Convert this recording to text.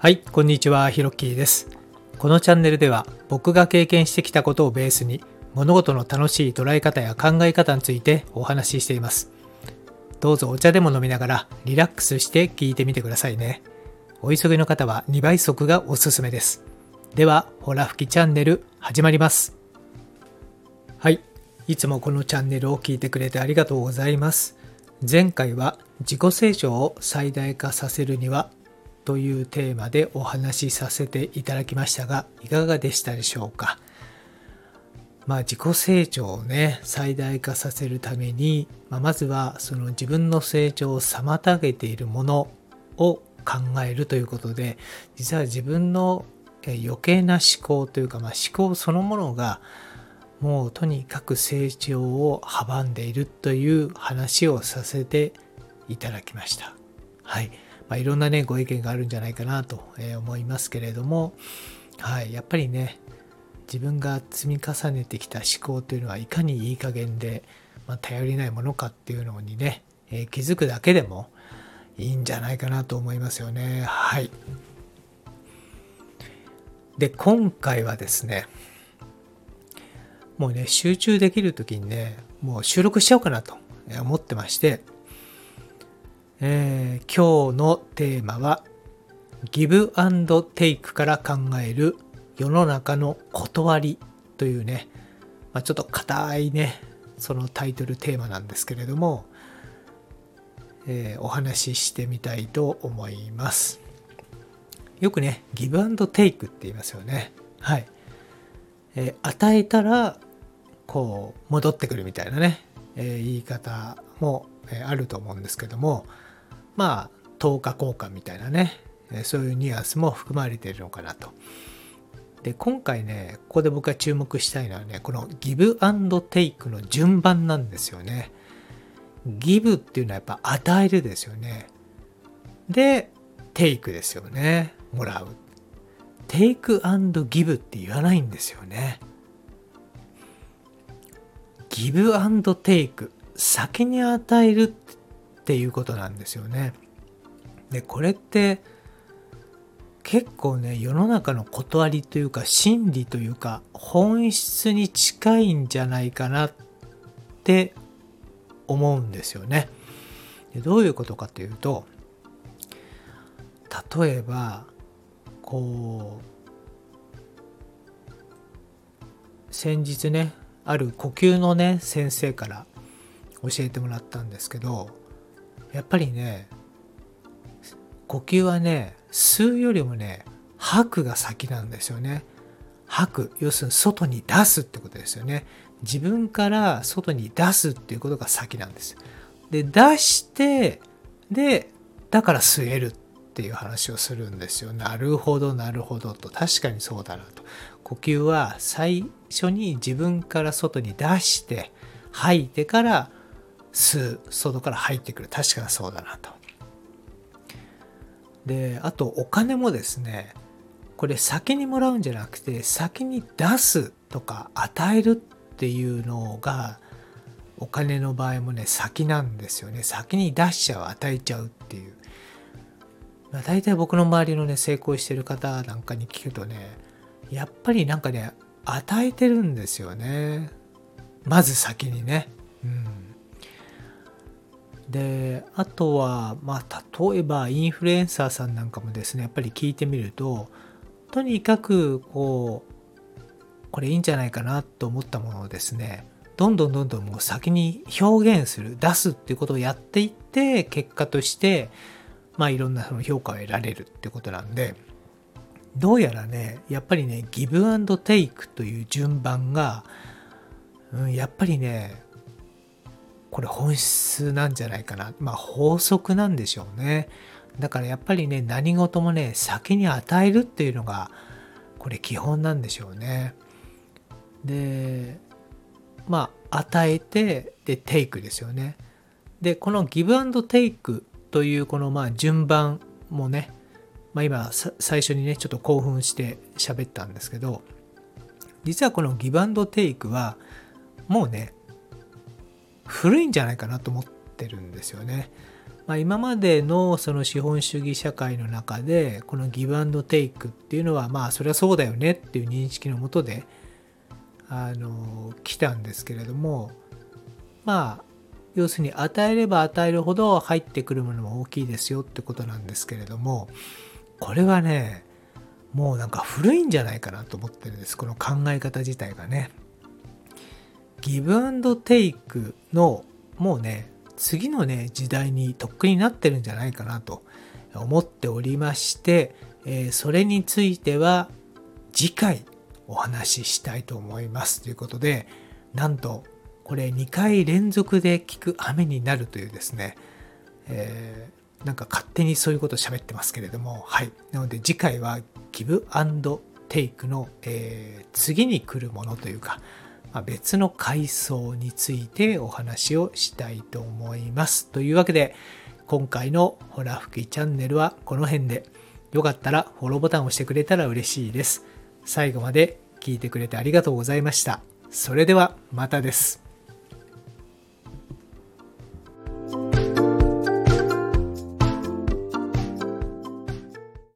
はい、こんにちは、ひろっきーです。このチャンネルでは僕が経験してきたことをベースに物事の楽しい捉え方や考え方についてお話ししています。どうぞお茶でも飲みながらリラックスして聞いてみてくださいね。お急ぎの方は2倍速がおすすめです。では、ほら吹きチャンネル始まります。はい、いつもこのチャンネルを聞いてくれてありがとうございます。前回は自己成長を最大化させるにはというテーマでお話しさせていただきましたがいかがでしたでしょうか？まあ自己成長をね最大化させるために、まあ、まずはその自分の成長を妨げているものを考えるということで実は自分の余計な思考というか、まあ、思考そのものがもうとにかく成長を阻んでいるという話をさせていただきました。はい。まあ、いろんなね、ご意見があるんじゃないかなと思いますけれども、はい。やっぱりね、自分が積み重ねてきた思考というのはいかにいい加減で、まあ、頼りないものかっていうのにね、えー、気づくだけでもいいんじゃないかなと思いますよね。はい。で、今回はですね、もうね、集中できる時にね、もう収録しちゃおうかなと思ってまして、えー、今日のテーマは、ギブアンドテイクから考える世の中の断りというね、まあ、ちょっと硬いね、そのタイトルテーマなんですけれども、えー、お話ししてみたいと思います。よくね、ギブアンドテイクって言いますよね。はい。えー、与えたらこう戻ってくるみたいなね、え、言い方も、え、あると思うんですけどもまあ等価交換みたいなね、そういうニュアンスも含まれているのかなと。で今回ねここで僕が注目したいのはねこのギブアンドテイクの順番なんですよね。ギブっていうのはやっぱ与えるですよね。でテイクですよねもらう。テイクアンドギブって言わないんですよね。ギブアンドテイク。先に与えるっていうことなんですよね。で、これって結構ね、世の中の断りというか真理というか本質に近いんじゃないかなって思うんですよね。でどういうことかというと、例えば、こう先日ねある呼吸のね先生から教えてもらったんですけどやっぱりね呼吸はね吸うよりもね吐くが先なんですよね吐く要するに外に出すってことですよね自分から外に出すっていうことが先なんですで出してでだから吸えるっていう話をするんですよ。なるほど、なるほどと。確かにそうだなと。呼吸は最初に自分から外に出して、吐いてから吸う。外から入ってくる。確かにそうだなと。で、あとお金もですね、これ先にもらうんじゃなくて、先に出すとか与えるっていうのが、お金の場合もね、先なんですよね。先に出しちゃう、与えちゃうっていう。まあ、大体僕の周りのね成功してる方なんかに聞くとねやっぱりなんかね与えてるんですよねまず先にねであとはまあ例えばインフルエンサーさんなんかもですねやっぱり聞いてみるととにかくこうこれいいんじゃないかなと思ったものをですねどんどんどんどんもう先に表現する出すっていうことをやっていって結果としてまあいろんなその評価を得られるってことなんで、どうやらね、やっぱりね、ギブアンドテイクという順番が、うん、やっぱりね、これ本質なんじゃないかな。まあ法則なんでしょうね。だからやっぱりね、何事もね、先に与えるっていうのが、これ基本なんでしょうね。で、まあ与えて、で、テイクですよね。で、このギブアンドテイクというこのまあ順番もね、まあ、今最初にねちょっと興奮して喋ったんですけど実はこのギブアンドテイクはもうね古いんじゃないかなと思ってるんですよね。まあ、今までのその資本主義社会の中でこのギブアンドテイクっていうのはまあそれはそうだよねっていう認識のもとであの来たんですけれどもまあ要するに与えれば与えるほど入ってくるものも大きいですよってことなんですけれどもこれはねもうなんか古いんじゃないかなと思ってるんですこの考え方自体がねギブアンドテイクのもうね次のね時代にとっくになってるんじゃないかなと思っておりまして、えー、それについては次回お話ししたいと思います。ということでなんとこれ2回連続で聞く雨になるというですね、えー、なんか勝手にそういうことを喋ってますけれどもはい。なので次回はギブアンドテイクの、えー、次に来るものというかま、別の階層についてお話をしたいと思います。というわけで、今回のホラ吹きチャンネルはこの辺で、よかったらフォローボタンを押してくれたら嬉しいです。最後まで聞いてくれてありがとうございました。それではまたです。